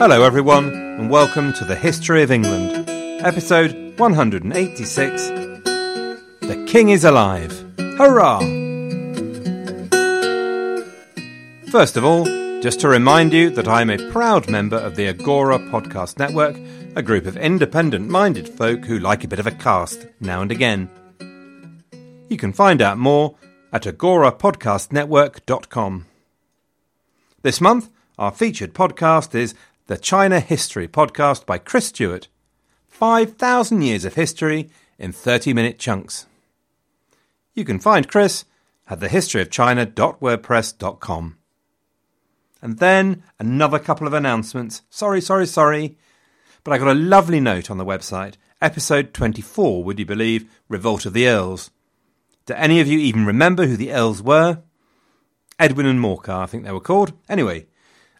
Hello, everyone, and welcome to the History of England, episode 186 The King is Alive! Hurrah! First of all, just to remind you that I am a proud member of the Agora Podcast Network, a group of independent minded folk who like a bit of a cast now and again. You can find out more at agorapodcastnetwork.com. This month, our featured podcast is the China History podcast by Chris Stewart. 5,000 years of history in 30 minute chunks. You can find Chris at thehistoryofchina.wordpress.com. And then another couple of announcements. Sorry, sorry, sorry. But I got a lovely note on the website. Episode 24, would you believe? Revolt of the Earls. Do any of you even remember who the Earls were? Edwin and Morcar, I think they were called. Anyway,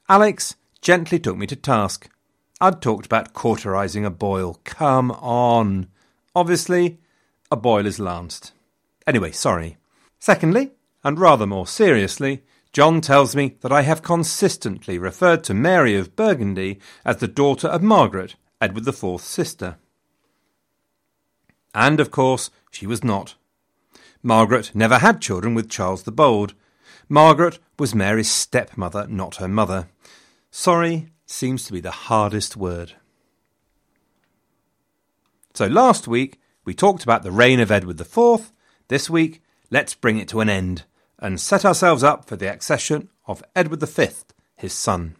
Alex gently took me to task. I'd talked about cauterizing a boil. Come on. Obviously, a boil is lanced. Anyway, sorry. Secondly, and rather more seriously, John tells me that I have consistently referred to Mary of Burgundy as the daughter of Margaret, Edward IV's sister. And, of course, she was not. Margaret never had children with Charles the Bold. Margaret was Mary's stepmother, not her mother. Sorry seems to be the hardest word. So last week we talked about the reign of Edward IV. This week, let's bring it to an end and set ourselves up for the accession of Edward V, his son.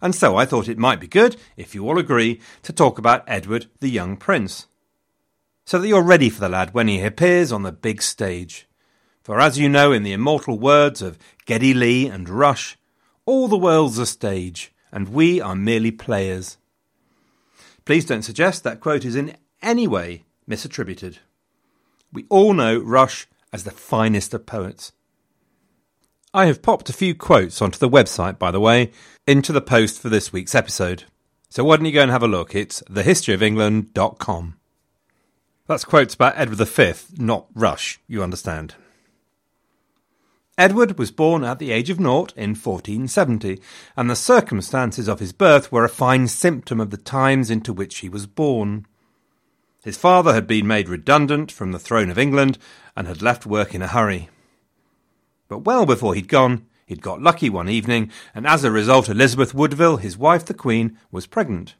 And so I thought it might be good, if you all agree, to talk about Edward the young prince, so that you're ready for the lad when he appears on the big stage. For as you know in the immortal words of Geddy Lee and Rush, all the world's a stage, and we are merely players. Please don't suggest that quote is in any way misattributed. We all know Rush as the finest of poets. I have popped a few quotes onto the website, by the way, into the post for this week's episode. So why don't you go and have a look? It's thehistoryofengland.com. That's quotes about Edward V, not Rush, you understand. Edward was born at the age of naught in 1470, and the circumstances of his birth were a fine symptom of the times into which he was born. His father had been made redundant from the throne of England and had left work in a hurry. But well before he'd gone, he'd got lucky one evening, and as a result, Elizabeth Woodville, his wife the Queen, was pregnant.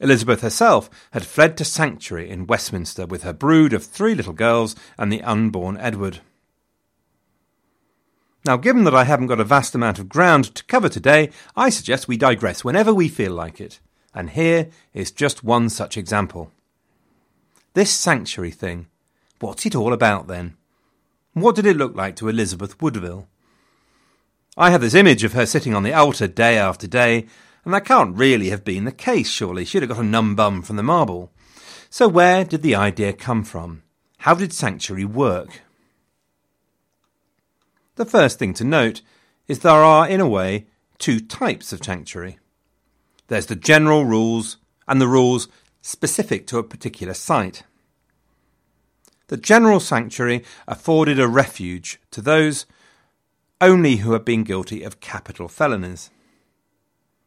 Elizabeth herself had fled to sanctuary in Westminster with her brood of three little girls and the unborn Edward. Now, given that I haven't got a vast amount of ground to cover today, I suggest we digress whenever we feel like it. And here is just one such example. This sanctuary thing, what's it all about then? What did it look like to Elizabeth Woodville? I have this image of her sitting on the altar day after day, and that can't really have been the case, surely. She'd have got a numb bum from the marble. So, where did the idea come from? How did sanctuary work? The first thing to note is there are, in a way, two types of sanctuary. There's the general rules and the rules specific to a particular site. The general sanctuary afforded a refuge to those only who had been guilty of capital felonies.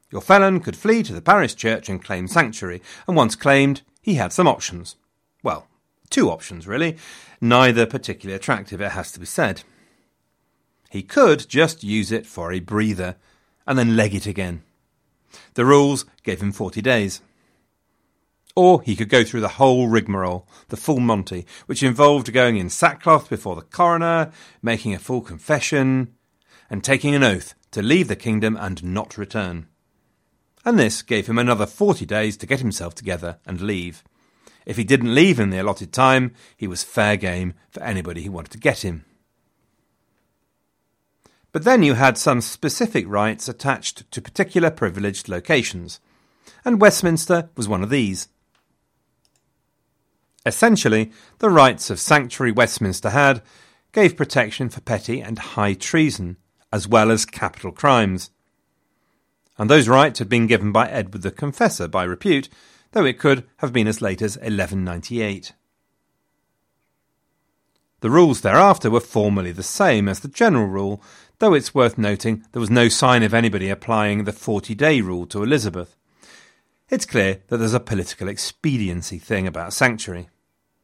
Your felon could flee to the parish church and claim sanctuary, and once claimed, he had some options. Well, two options, really, neither particularly attractive, it has to be said. He could just use it for a breather and then leg it again. The rules gave him 40 days. Or he could go through the whole rigmarole, the full Monty, which involved going in sackcloth before the coroner, making a full confession, and taking an oath to leave the kingdom and not return. and this gave him another 40 days to get himself together and leave. If he didn't leave in the allotted time, he was fair game for anybody who wanted to get him. But then you had some specific rights attached to particular privileged locations, and Westminster was one of these. Essentially, the rights of Sanctuary Westminster had gave protection for petty and high treason, as well as capital crimes. And those rights had been given by Edward the Confessor by repute, though it could have been as late as 1198. The rules thereafter were formally the same as the general rule, though it's worth noting there was no sign of anybody applying the 40 day rule to Elizabeth. It's clear that there's a political expediency thing about sanctuary.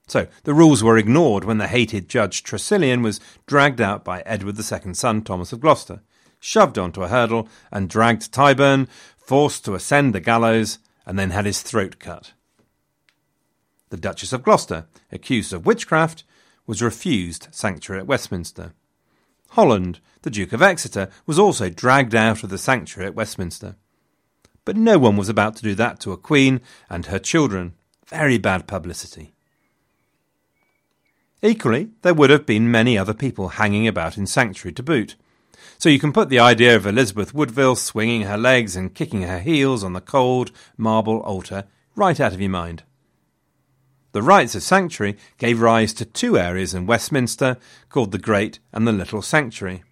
So the rules were ignored when the hated Judge Tressilian was dragged out by Edward II's son Thomas of Gloucester, shoved onto a hurdle, and dragged to Tyburn, forced to ascend the gallows, and then had his throat cut. The Duchess of Gloucester, accused of witchcraft, was refused sanctuary at Westminster. Holland, the Duke of Exeter, was also dragged out of the sanctuary at Westminster. But no one was about to do that to a queen and her children. Very bad publicity. Equally, there would have been many other people hanging about in sanctuary to boot. So you can put the idea of Elizabeth Woodville swinging her legs and kicking her heels on the cold marble altar right out of your mind. The rights of sanctuary gave rise to two areas in Westminster called the Great and the Little Sanctuary.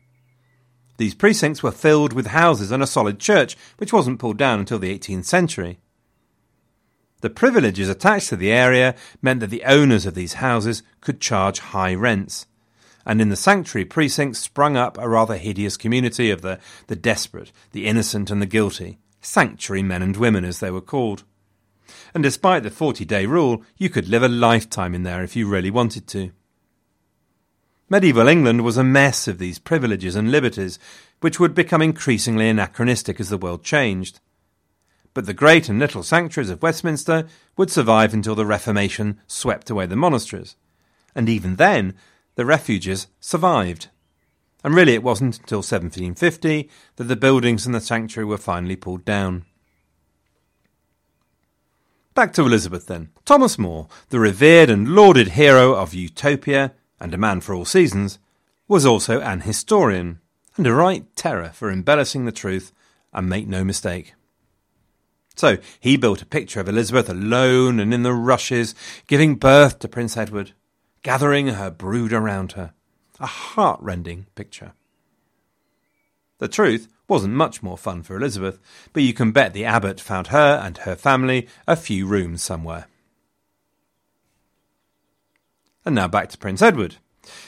These precincts were filled with houses and a solid church, which wasn't pulled down until the 18th century. The privileges attached to the area meant that the owners of these houses could charge high rents. And in the sanctuary precincts sprung up a rather hideous community of the, the desperate, the innocent, and the guilty, sanctuary men and women as they were called and despite the 40 day rule, you could live a lifetime in there if you really wanted to. Medieval England was a mess of these privileges and liberties, which would become increasingly anachronistic as the world changed. But the great and little sanctuaries of Westminster would survive until the Reformation swept away the monasteries. And even then, the refuges survived. And really, it wasn't until 1750 that the buildings in the sanctuary were finally pulled down. Back to Elizabeth then. Thomas More, the revered and lauded hero of Utopia and a man for all seasons, was also an historian and a right terror for embellishing the truth and make no mistake. So he built a picture of Elizabeth alone and in the rushes, giving birth to Prince Edward, gathering her brood around her. A heart-rending picture. The truth wasn't much more fun for Elizabeth, but you can bet the abbot found her and her family a few rooms somewhere. And now back to Prince Edward.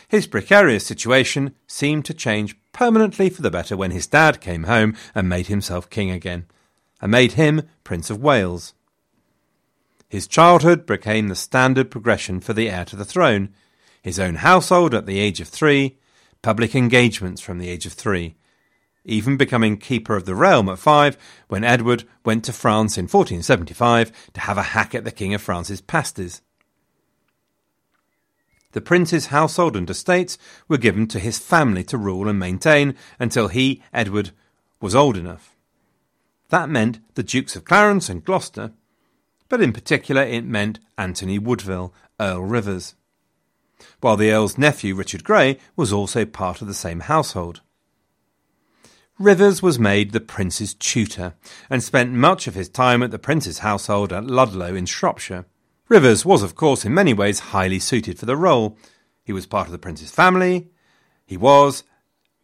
His precarious situation seemed to change permanently for the better when his dad came home and made himself king again, and made him Prince of Wales. His childhood became the standard progression for the heir to the throne, his own household at the age of three, public engagements from the age of three, even becoming Keeper of the Realm at five when Edward went to France in 1475 to have a hack at the King of France's pasties. The prince's household and estates were given to his family to rule and maintain until he, Edward, was old enough. That meant the Dukes of Clarence and Gloucester, but in particular it meant Anthony Woodville, Earl Rivers, while the Earl's nephew Richard Grey was also part of the same household. Rivers was made the prince's tutor and spent much of his time at the prince's household at Ludlow in Shropshire. Rivers was, of course, in many ways highly suited for the role. He was part of the prince's family. He was,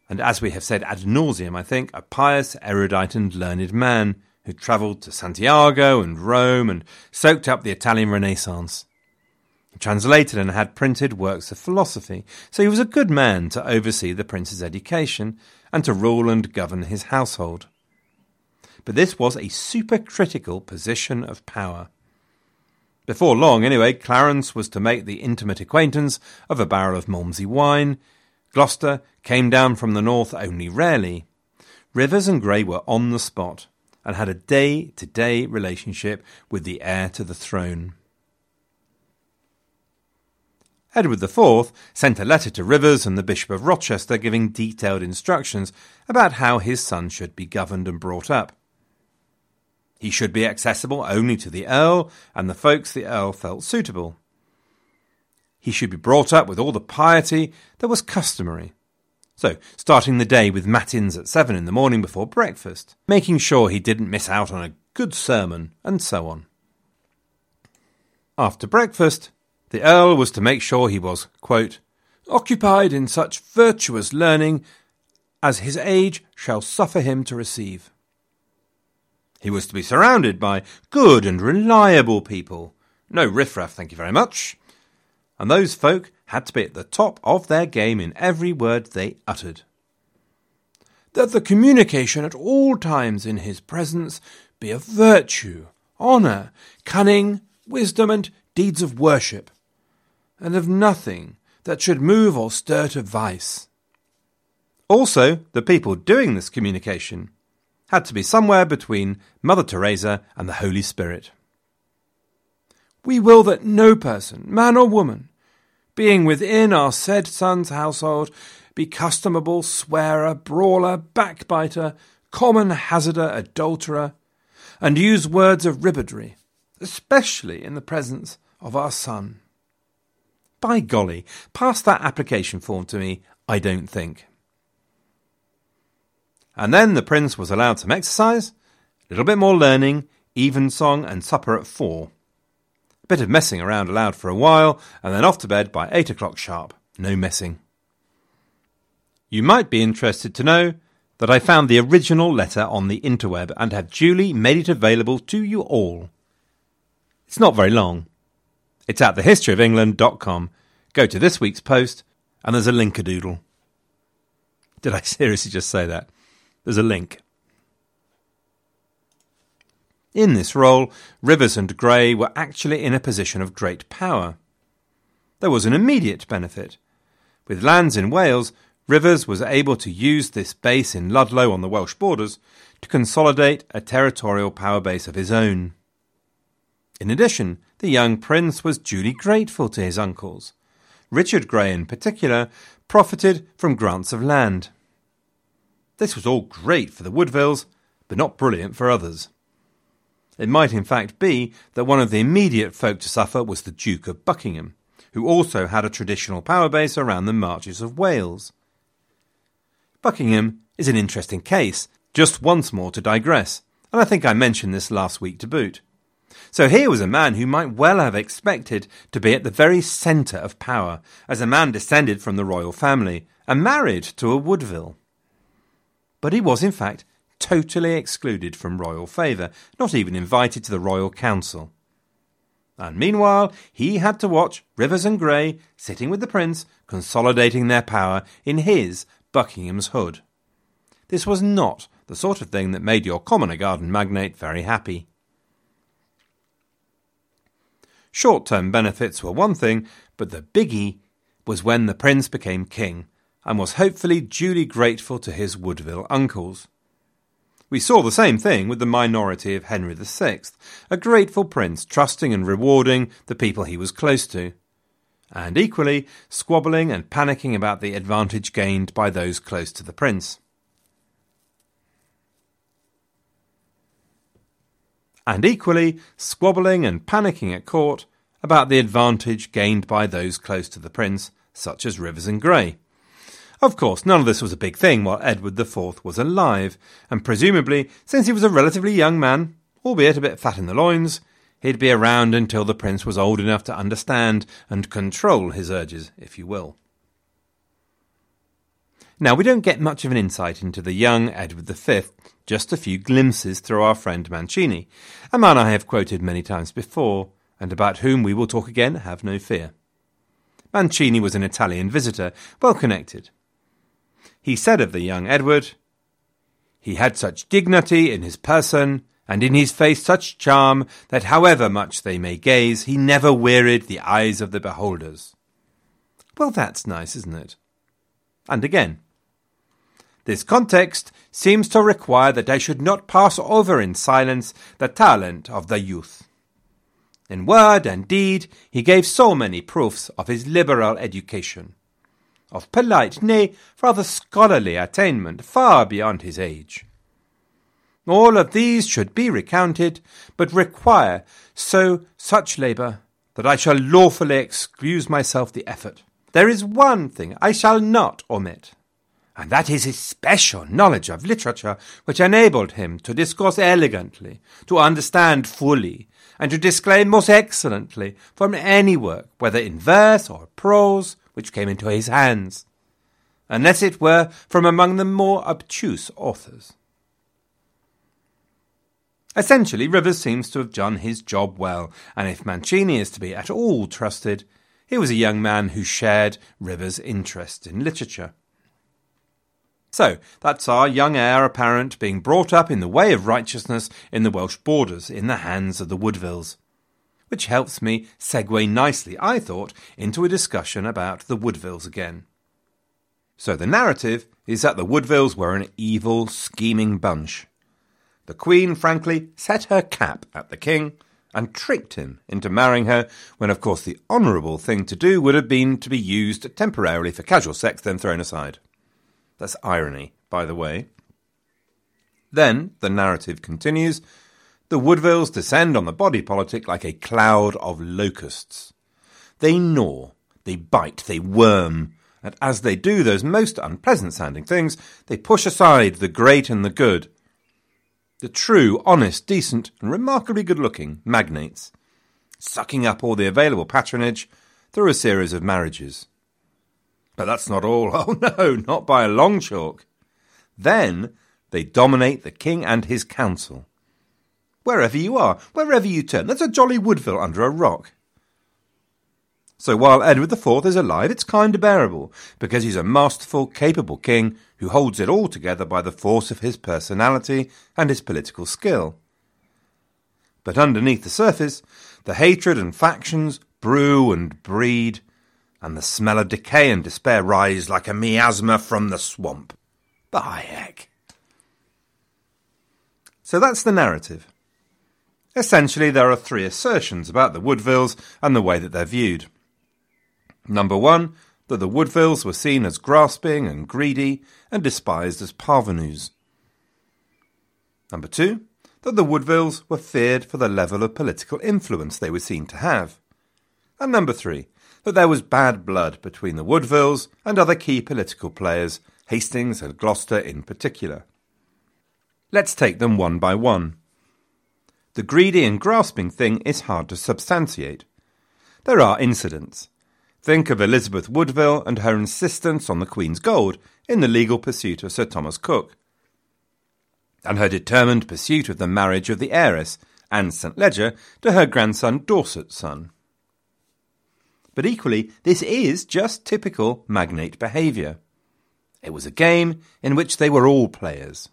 and as we have said ad nauseum, I think, a pious, erudite, and learned man who travelled to Santiago and Rome and soaked up the Italian Renaissance. Translated and had printed works of philosophy, so he was a good man to oversee the prince's education and to rule and govern his household. But this was a supercritical position of power. Before long, anyway, Clarence was to make the intimate acquaintance of a barrel of Malmsey wine. Gloucester came down from the north only rarely. Rivers and Grey were on the spot and had a day to day relationship with the heir to the throne. Edward IV sent a letter to Rivers and the Bishop of Rochester giving detailed instructions about how his son should be governed and brought up. He should be accessible only to the Earl and the folks the Earl felt suitable. He should be brought up with all the piety that was customary. So, starting the day with matins at seven in the morning before breakfast, making sure he didn't miss out on a good sermon, and so on. After breakfast, the Earl was to make sure he was, quote, occupied in such virtuous learning as his age shall suffer him to receive. He was to be surrounded by good and reliable people. No riffraff, thank you very much. And those folk had to be at the top of their game in every word they uttered. That the communication at all times in his presence be of virtue, honour, cunning, wisdom, and deeds of worship, and of nothing that should move or stir to vice. Also, the people doing this communication had to be somewhere between Mother Teresa and the Holy Spirit. We will that no person, man or woman, being within our said son's household, be customable, swearer, brawler, backbiter, common hazarder, adulterer, and use words of ribaldry, especially in the presence of our son. By golly, pass that application form to me, I don't think. And then the prince was allowed some exercise, a little bit more learning, evensong, and supper at four. A bit of messing around allowed for a while, and then off to bed by eight o'clock sharp. No messing. You might be interested to know that I found the original letter on the interweb and have duly made it available to you all. It's not very long. It's at thehistoryofengland.com. Go to this week's post, and there's a link a doodle. Did I seriously just say that? There's a link. In this role, Rivers and Grey were actually in a position of great power. There was an immediate benefit. With lands in Wales, Rivers was able to use this base in Ludlow on the Welsh borders to consolidate a territorial power base of his own. In addition, the young prince was duly grateful to his uncles. Richard Grey, in particular, profited from grants of land. This was all great for the Woodvilles, but not brilliant for others. It might in fact be that one of the immediate folk to suffer was the Duke of Buckingham, who also had a traditional power base around the marches of Wales. Buckingham is an interesting case, just once more to digress, and I think I mentioned this last week to boot. So here was a man who might well have expected to be at the very centre of power, as a man descended from the royal family and married to a Woodville. But he was in fact totally excluded from royal favour, not even invited to the royal council. And meanwhile, he had to watch Rivers and Grey sitting with the prince, consolidating their power in his Buckingham's hood. This was not the sort of thing that made your commoner garden magnate very happy. Short term benefits were one thing, but the biggie was when the prince became king and was hopefully duly grateful to his Woodville uncles. We saw the same thing with the minority of Henry VI, a grateful prince trusting and rewarding the people he was close to, and equally squabbling and panicking about the advantage gained by those close to the prince. And equally squabbling and panicking at court about the advantage gained by those close to the prince, such as Rivers and Grey. Of course, none of this was a big thing while Edward IV was alive, and presumably, since he was a relatively young man, albeit a bit fat in the loins, he'd be around until the prince was old enough to understand and control his urges, if you will. Now, we don't get much of an insight into the young Edward V, just a few glimpses through our friend Mancini, a man I have quoted many times before, and about whom we will talk again, have no fear. Mancini was an Italian visitor, well connected, he said of the young Edward, He had such dignity in his person, and in his face such charm, that however much they may gaze, he never wearied the eyes of the beholders. Well, that's nice, isn't it? And again, this context seems to require that I should not pass over in silence the talent of the youth. In word and deed, he gave so many proofs of his liberal education of polite, nay, rather scholarly attainment far beyond his age. All of these should be recounted, but require so such labour that I shall lawfully excuse myself the effort. There is one thing I shall not omit, and that is his special knowledge of literature, which enabled him to discourse elegantly, to understand fully, and to disclaim most excellently from any work, whether in verse or prose, which came into his hands, unless it were from among the more obtuse authors. Essentially, Rivers seems to have done his job well, and if Mancini is to be at all trusted, he was a young man who shared Rivers' interest in literature. So, that's our young heir apparent being brought up in the way of righteousness in the Welsh borders in the hands of the Woodvilles. Which helps me segue nicely, I thought, into a discussion about the Woodvilles again. So the narrative is that the Woodvilles were an evil, scheming bunch the Queen, frankly, set her cap at the King and tricked him into marrying her, when of course the honourable thing to do would have been to be used temporarily for casual sex, then thrown aside. That's irony, by the way. Then, the narrative continues, the Woodvilles descend on the body politic like a cloud of locusts. They gnaw, they bite, they worm, and as they do those most unpleasant sounding things, they push aside the great and the good, the true, honest, decent, and remarkably good looking magnates, sucking up all the available patronage through a series of marriages. But that's not all. Oh no, not by a long chalk. Then they dominate the king and his council. Wherever you are, wherever you turn, there's a jolly Woodville under a rock. So while Edward IV is alive, it's kind of bearable, because he's a masterful, capable king who holds it all together by the force of his personality and his political skill. But underneath the surface, the hatred and factions brew and breed, and the smell of decay and despair rise like a miasma from the swamp. By heck. So that's the narrative. Essentially, there are three assertions about the Woodvilles and the way that they're viewed. Number one, that the Woodvilles were seen as grasping and greedy and despised as parvenus. Number two, that the Woodvilles were feared for the level of political influence they were seen to have. And number three, that there was bad blood between the Woodvilles and other key political players, Hastings and Gloucester in particular. Let's take them one by one. The greedy and grasping thing is hard to substantiate. There are incidents, Think of Elizabeth Woodville and her insistence on the Queen's gold in the legal pursuit of Sir Thomas Cook, and her determined pursuit of the marriage of the heiress, Anne St. Leger, to her grandson Dorset's son. But equally, this is just typical magnate behaviour. It was a game in which they were all players.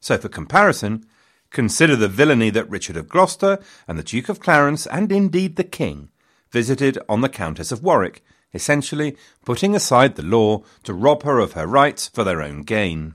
So, for comparison, consider the villainy that Richard of Gloucester and the Duke of Clarence, and indeed the King, visited on the Countess of Warwick, essentially putting aside the law to rob her of her rights for their own gain.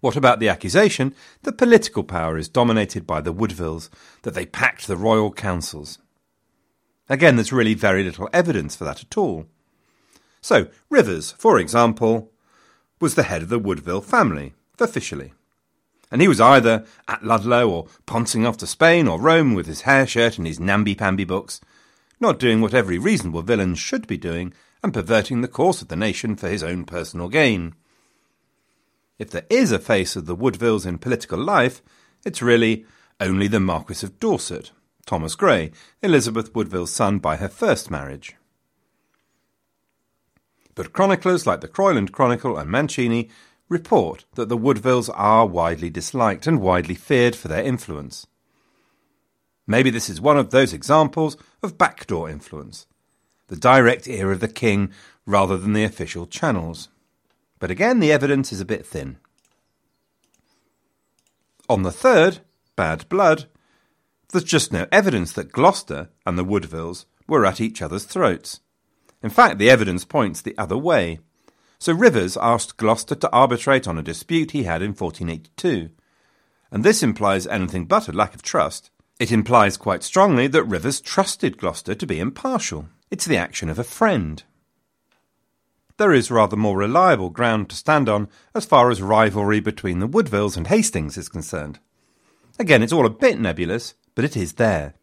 What about the accusation that political power is dominated by the Woodvilles, that they packed the royal councils? Again, there's really very little evidence for that at all. So, Rivers, for example, was the head of the Woodville family, officially. And he was either at Ludlow or poncing off to Spain or Rome with his hair shirt and his namby-pamby books, not doing what every reasonable villain should be doing and perverting the course of the nation for his own personal gain. If there is a face of the Woodvilles in political life, it's really only the Marquis of Dorset, Thomas Grey, Elizabeth Woodville's son by her first marriage. But chroniclers like the Croyland Chronicle and Mancini report that the Woodvilles are widely disliked and widely feared for their influence. Maybe this is one of those examples of backdoor influence. the direct ear of the king rather than the official channels. But again, the evidence is a bit thin. On the third, bad blood, there's just no evidence that Gloucester and the Woodvilles were at each other's throats. In fact, the evidence points the other way. So Rivers asked Gloucester to arbitrate on a dispute he had in 1482. And this implies anything but a lack of trust. It implies quite strongly that Rivers trusted Gloucester to be impartial. It's the action of a friend. There is rather more reliable ground to stand on as far as rivalry between the Woodvilles and Hastings is concerned. Again, it's all a bit nebulous, but it is there.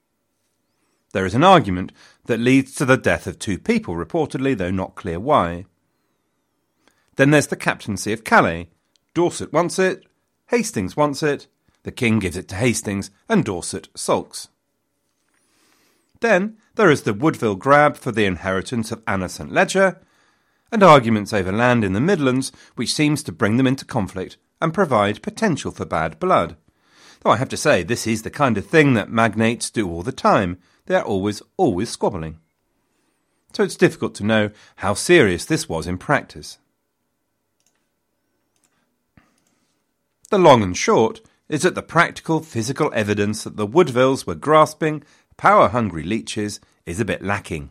There is an argument that leads to the death of two people, reportedly, though not clear why. Then there's the captaincy of Calais. Dorset wants it, Hastings wants it, the king gives it to Hastings, and Dorset sulks. Then there is the Woodville grab for the inheritance of Anna St. Leger, and arguments over land in the Midlands, which seems to bring them into conflict and provide potential for bad blood. Though I have to say, this is the kind of thing that magnates do all the time. They are always, always squabbling. So it's difficult to know how serious this was in practice. The long and short is that the practical physical evidence that the Woodvilles were grasping, power hungry leeches is a bit lacking.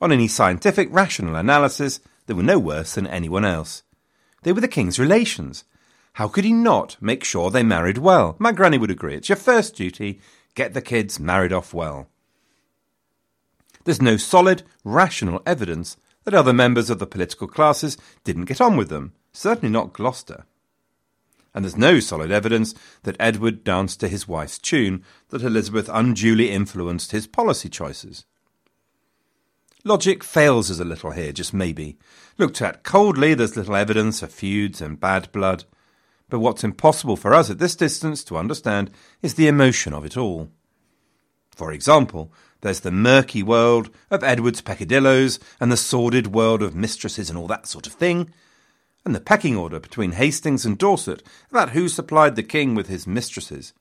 On any scientific, rational analysis, they were no worse than anyone else. They were the king's relations. How could he not make sure they married well? My granny would agree. It's your first duty. Get the kids married off well. There's no solid, rational evidence that other members of the political classes didn't get on with them, certainly not Gloucester and there's no solid evidence that Edward danced to his wife's tune, that Elizabeth unduly influenced his policy choices. Logic fails us a little here, just maybe. Looked at coldly, there's little evidence of feuds and bad blood. But what's impossible for us at this distance to understand is the emotion of it all. For example, there's the murky world of Edward's peccadilloes and the sordid world of mistresses and all that sort of thing, and the pecking order between Hastings and Dorset about who supplied the king with his mistresses,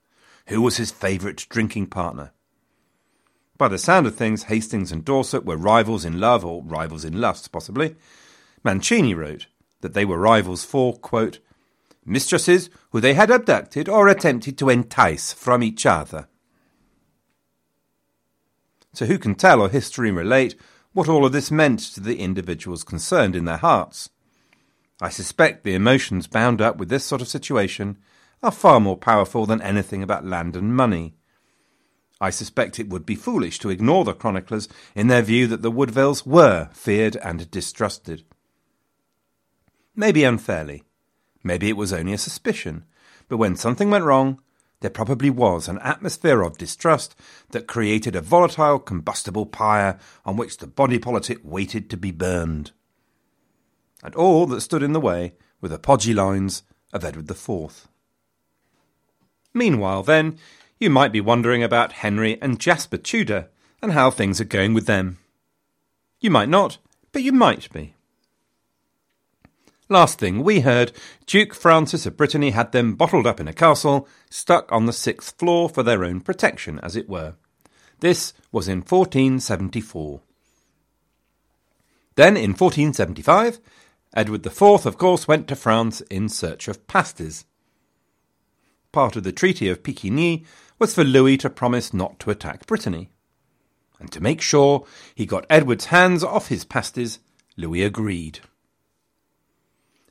who was his favourite drinking partner. By the sound of things, Hastings and Dorset were rivals in love, or rivals in lust, possibly. Mancini wrote that they were rivals for, quote, mistresses who they had abducted or attempted to entice from each other. So who can tell or history relate what all of this meant to the individuals concerned in their hearts? I suspect the emotions bound up with this sort of situation are far more powerful than anything about land and money. I suspect it would be foolish to ignore the chroniclers in their view that the Woodvilles were feared and distrusted. Maybe unfairly. Maybe it was only a suspicion. But when something went wrong, there probably was an atmosphere of distrust that created a volatile, combustible pyre on which the body politic waited to be burned and all that stood in the way were the podgy lines of Edward IV. Meanwhile, then, you might be wondering about Henry and Jasper Tudor and how things are going with them. You might not, but you might be. Last thing we heard, Duke Francis of Brittany had them bottled up in a castle, stuck on the sixth floor for their own protection, as it were. This was in 1474. Then, in 1475, Edward IV, of course, went to France in search of pasties. Part of the Treaty of Picquigny was for Louis to promise not to attack Brittany. And to make sure he got Edward's hands off his pasties, Louis agreed.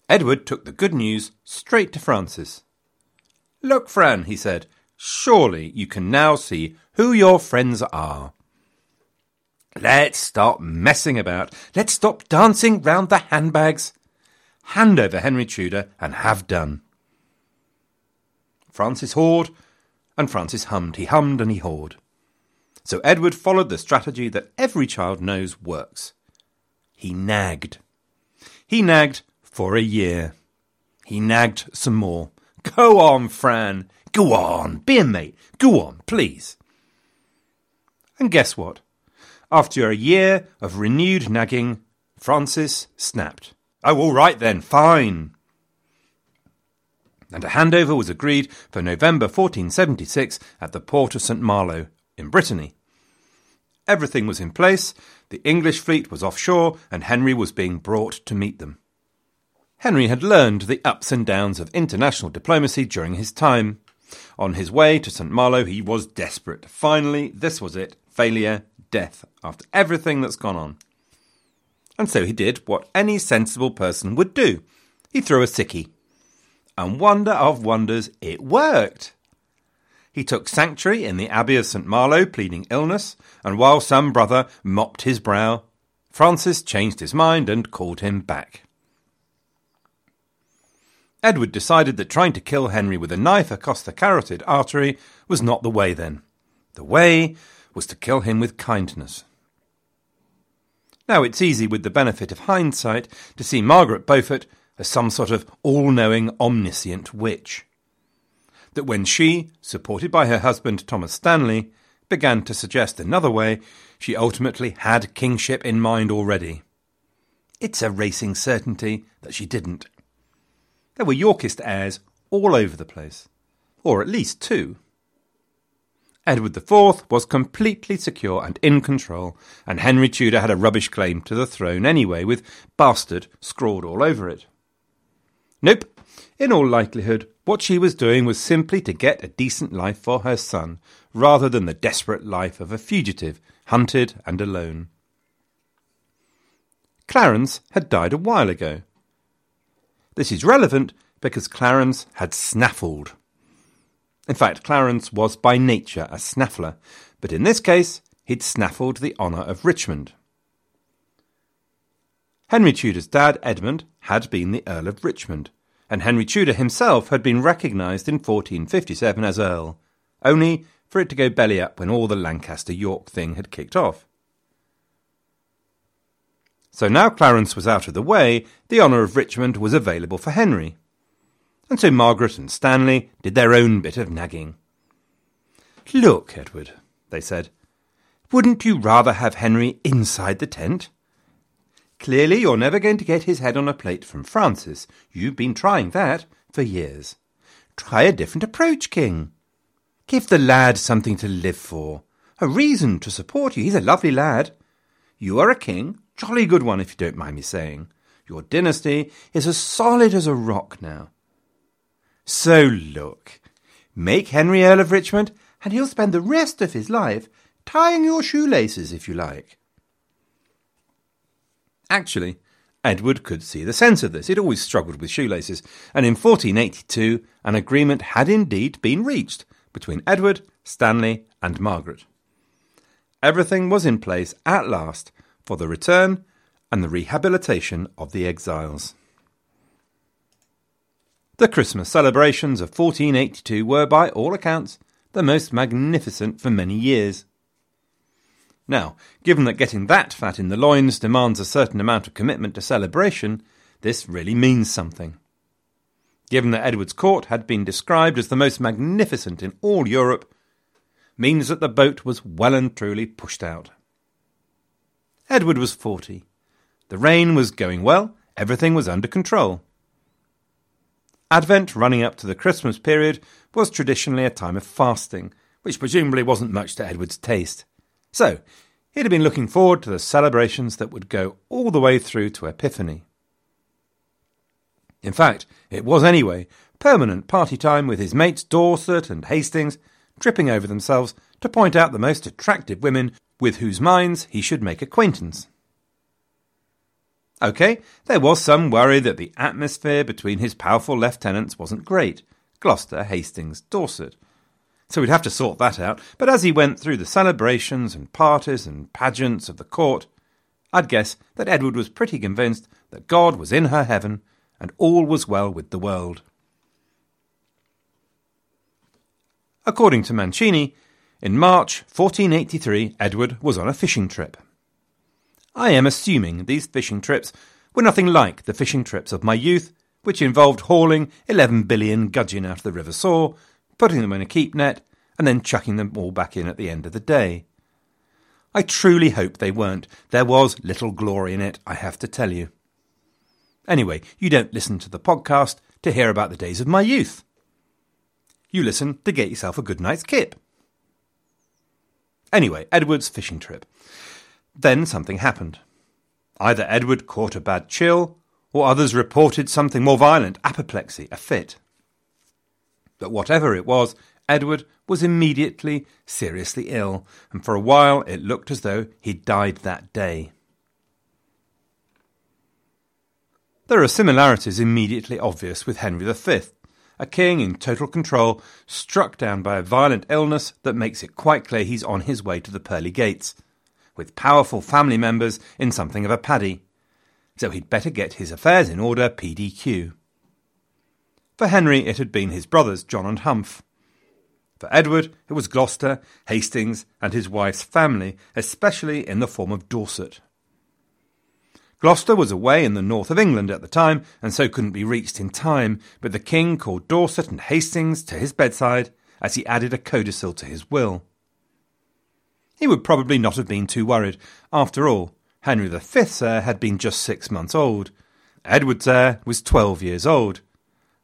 Edward took the good news straight to Francis. Look, Fran, he said, surely you can now see who your friends are. Let's stop messing about. Let's stop dancing round the handbags. Hand over Henry Tudor and have done. Francis hawed, and Francis hummed. He hummed and he hawed. So Edward followed the strategy that every child knows works. He nagged. He nagged for a year. He nagged some more. Go on, Fran. Go on. Be a mate. Go on, please. And guess what? After a year of renewed nagging, Francis snapped. Oh, all right then, fine. And a handover was agreed for November 1476 at the port of St. Malo in Brittany. Everything was in place. The English fleet was offshore, and Henry was being brought to meet them. Henry had learned the ups and downs of international diplomacy during his time. On his way to St. Malo, he was desperate. Finally, this was it failure, death, after everything that's gone on. And so he did what any sensible person would do he threw a sickie. And wonder of wonders, it worked. He took sanctuary in the Abbey of St. Malo, pleading illness, and while some brother mopped his brow, Francis changed his mind and called him back. Edward decided that trying to kill Henry with a knife across the carotid artery was not the way then. The way was to kill him with kindness. Now, it's easy with the benefit of hindsight to see Margaret Beaufort as some sort of all knowing, omniscient witch. That when she, supported by her husband Thomas Stanley, began to suggest another way, she ultimately had kingship in mind already. It's a racing certainty that she didn't. There were Yorkist heirs all over the place, or at least two. Edward IV was completely secure and in control, and Henry Tudor had a rubbish claim to the throne anyway, with bastard scrawled all over it. Nope, in all likelihood, what she was doing was simply to get a decent life for her son, rather than the desperate life of a fugitive, hunted and alone. Clarence had died a while ago, this is relevant because Clarence had snaffled. In fact, Clarence was by nature a snaffler, but in this case, he'd snaffled the honour of Richmond. Henry Tudor's dad, Edmund, had been the Earl of Richmond, and Henry Tudor himself had been recognised in 1457 as Earl, only for it to go belly up when all the Lancaster York thing had kicked off. So now Clarence was out of the way, the honour of Richmond was available for Henry. And so Margaret and Stanley did their own bit of nagging. Look, Edward, they said, wouldn't you rather have Henry inside the tent? Clearly, you're never going to get his head on a plate from Francis. You've been trying that for years. Try a different approach, King. Give the lad something to live for, a reason to support you. He's a lovely lad. You are a king, Jolly good one, if you don't mind me saying. Your dynasty is as solid as a rock now. So look, make Henry Earl of Richmond, and he'll spend the rest of his life tying your shoelaces, if you like. Actually, Edward could see the sense of this. He'd always struggled with shoelaces, and in 1482 an agreement had indeed been reached between Edward, Stanley, and Margaret. Everything was in place at last for the return and the rehabilitation of the exiles. The Christmas celebrations of 1482 were, by all accounts, the most magnificent for many years. Now, given that getting that fat in the loins demands a certain amount of commitment to celebration, this really means something. Given that Edward's court had been described as the most magnificent in all Europe, means that the boat was well and truly pushed out. Edward was forty. The reign was going well, everything was under control. Advent running up to the Christmas period was traditionally a time of fasting, which presumably wasn't much to Edward's taste. So, he'd have been looking forward to the celebrations that would go all the way through to Epiphany. In fact, it was anyway permanent party time with his mates Dorset and Hastings tripping over themselves to point out the most attractive women with whose minds he should make acquaintance. OK, there was some worry that the atmosphere between his powerful lieutenants wasn't great Gloucester, Hastings, Dorset. So we'd have to sort that out, but as he went through the celebrations and parties and pageants of the court, I'd guess that Edward was pretty convinced that God was in her heaven and all was well with the world. According to Mancini, in March 1483, Edward was on a fishing trip. I am assuming these fishing trips were nothing like the fishing trips of my youth, which involved hauling 11 billion gudgeon out of the River Soar, putting them in a keep net, and then chucking them all back in at the end of the day. I truly hope they weren't. There was little glory in it, I have to tell you. Anyway, you don't listen to the podcast to hear about the days of my youth. You listen to get yourself a good night's kip. Anyway, Edward's fishing trip. Then something happened. Either Edward caught a bad chill, or others reported something more violent apoplexy, a fit. But whatever it was, Edward was immediately seriously ill, and for a while it looked as though he'd died that day. There are similarities immediately obvious with Henry V, a king in total control, struck down by a violent illness that makes it quite clear he's on his way to the pearly gates, with powerful family members in something of a paddy. So he'd better get his affairs in order PDQ. For Henry, it had been his brothers, John and Humph. For Edward, it was Gloucester, Hastings, and his wife's family, especially in the form of Dorset. Gloucester was away in the north of England at the time, and so couldn't be reached in time, but the king called Dorset and Hastings to his bedside as he added a codicil to his will. He would probably not have been too worried. After all, Henry V's heir had been just six months old. Edward's heir was twelve years old,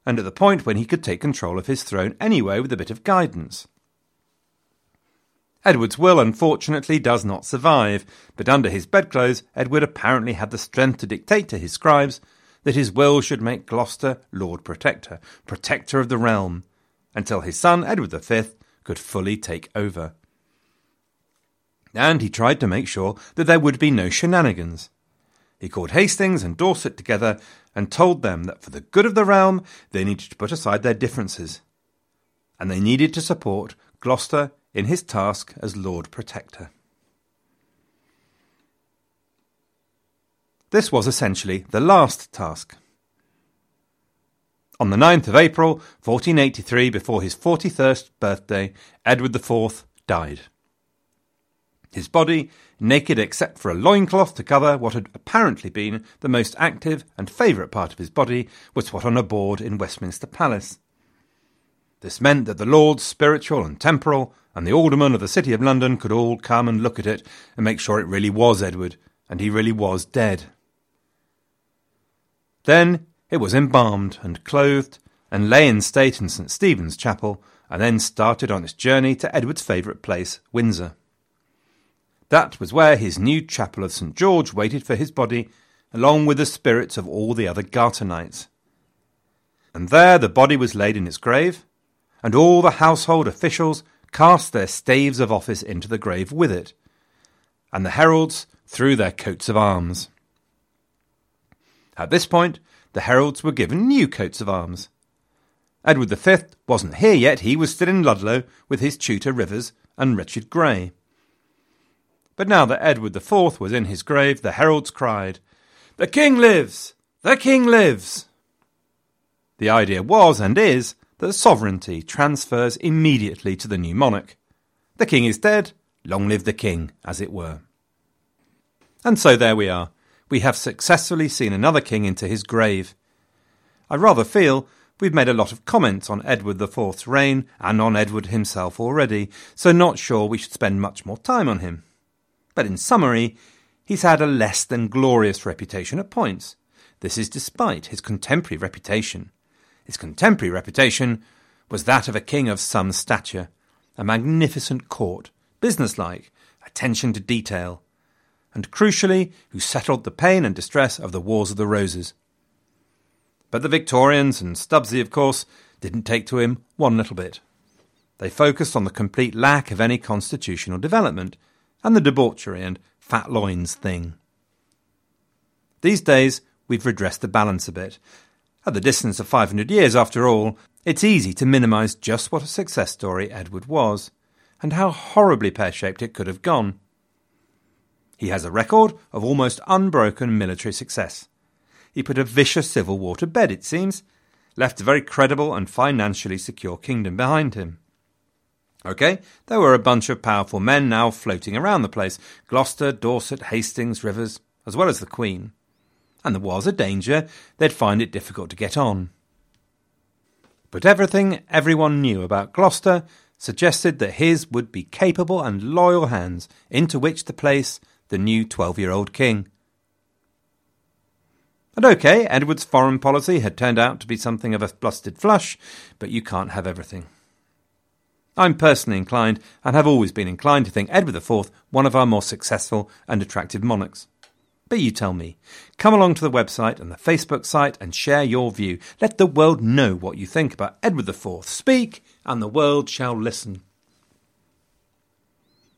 and at the point when he could take control of his throne anyway with a bit of guidance. Edward's will, unfortunately, does not survive, but under his bedclothes, Edward apparently had the strength to dictate to his scribes that his will should make Gloucester Lord Protector, protector of the realm, until his son, Edward V, could fully take over. And he tried to make sure that there would be no shenanigans. He called Hastings and Dorset together and told them that for the good of the realm they needed to put aside their differences. And they needed to support Gloucester in his task as Lord Protector. This was essentially the last task. On the 9th of April, 1483, before his 43rd birthday, Edward IV died. His body, naked except for a loincloth to cover what had apparently been the most active and favourite part of his body, was put on a board in Westminster Palace. This meant that the lords spiritual and temporal and the aldermen of the City of London could all come and look at it and make sure it really was Edward, and he really was dead. Then it was embalmed and clothed, and lay in state in St. Stephen's Chapel, and then started on its journey to Edward's favourite place, Windsor. That was where his new chapel of St. George waited for his body, along with the spirits of all the other Garter knights. And there the body was laid in its grave, and all the household officials cast their staves of office into the grave with it, and the heralds threw their coats of arms. At this point, the heralds were given new coats of arms. Edward V wasn't here yet, he was still in Ludlow with his tutor Rivers and Richard Grey. But now that Edward IV was in his grave, the heralds cried, The King lives! The King lives! The idea was, and is, that sovereignty transfers immediately to the new monarch. The king is dead, long live the king, as it were. And so there we are. We have successfully seen another king into his grave. I rather feel we've made a lot of comments on Edward IV's reign and on Edward himself already, so not sure we should spend much more time on him. But in summary, he's had a less than glorious reputation at points. This is despite his contemporary reputation. His contemporary reputation was that of a king of some stature, a magnificent court, businesslike, attention to detail, and crucially, who settled the pain and distress of the Wars of the Roses. But the Victorians and Stubbsy, of course, didn't take to him one little bit. They focused on the complete lack of any constitutional development and the debauchery and fat loins thing. These days, we've redressed the balance a bit, at the distance of 500 years, after all, it's easy to minimise just what a success story Edward was, and how horribly pear shaped it could have gone. He has a record of almost unbroken military success. He put a vicious civil war to bed, it seems, left a very credible and financially secure kingdom behind him. OK, there were a bunch of powerful men now floating around the place Gloucester, Dorset, Hastings, Rivers, as well as the Queen and there was a danger they'd find it difficult to get on. But everything everyone knew about Gloucester suggested that his would be capable and loyal hands into which to place the new 12 year old king. And okay, Edward's foreign policy had turned out to be something of a blustered flush, but you can't have everything. I'm personally inclined, and have always been inclined, to think Edward IV one of our more successful and attractive monarchs. But you tell me. Come along to the website and the Facebook site and share your view. Let the world know what you think about Edward IV. Speak, and the world shall listen.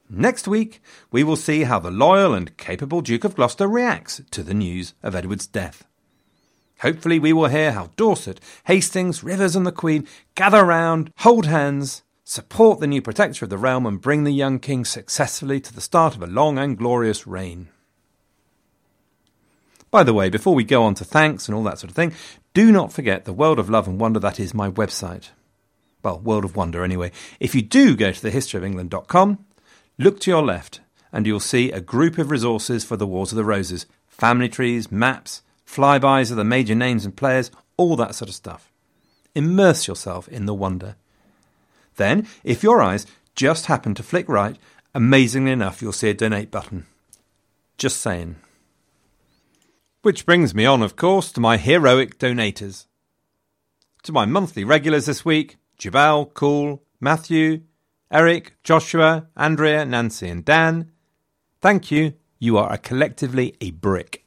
Next week, we will see how the loyal and capable Duke of Gloucester reacts to the news of Edward's death. Hopefully, we will hear how Dorset, Hastings, Rivers, and the Queen gather round, hold hands, support the new protector of the realm, and bring the young king successfully to the start of a long and glorious reign. By the way, before we go on to thanks and all that sort of thing, do not forget the World of Love and Wonder that is my website. Well, World of Wonder anyway. If you do go to thehistoryofengland.com, look to your left and you'll see a group of resources for the Wars of the Roses family trees, maps, flybys of the major names and players, all that sort of stuff. Immerse yourself in the wonder. Then, if your eyes just happen to flick right, amazingly enough, you'll see a donate button. Just saying. Which brings me on, of course, to my heroic donators. To my monthly regulars this week Jabal, Cool, Matthew, Eric, Joshua, Andrea, Nancy, and Dan. Thank you. You are collectively a brick.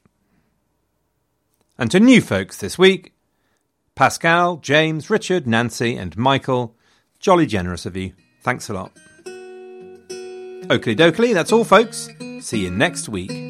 And to new folks this week Pascal, James, Richard, Nancy, and Michael. Jolly generous of you. Thanks a lot. Oakley dokley, that's all, folks. See you next week.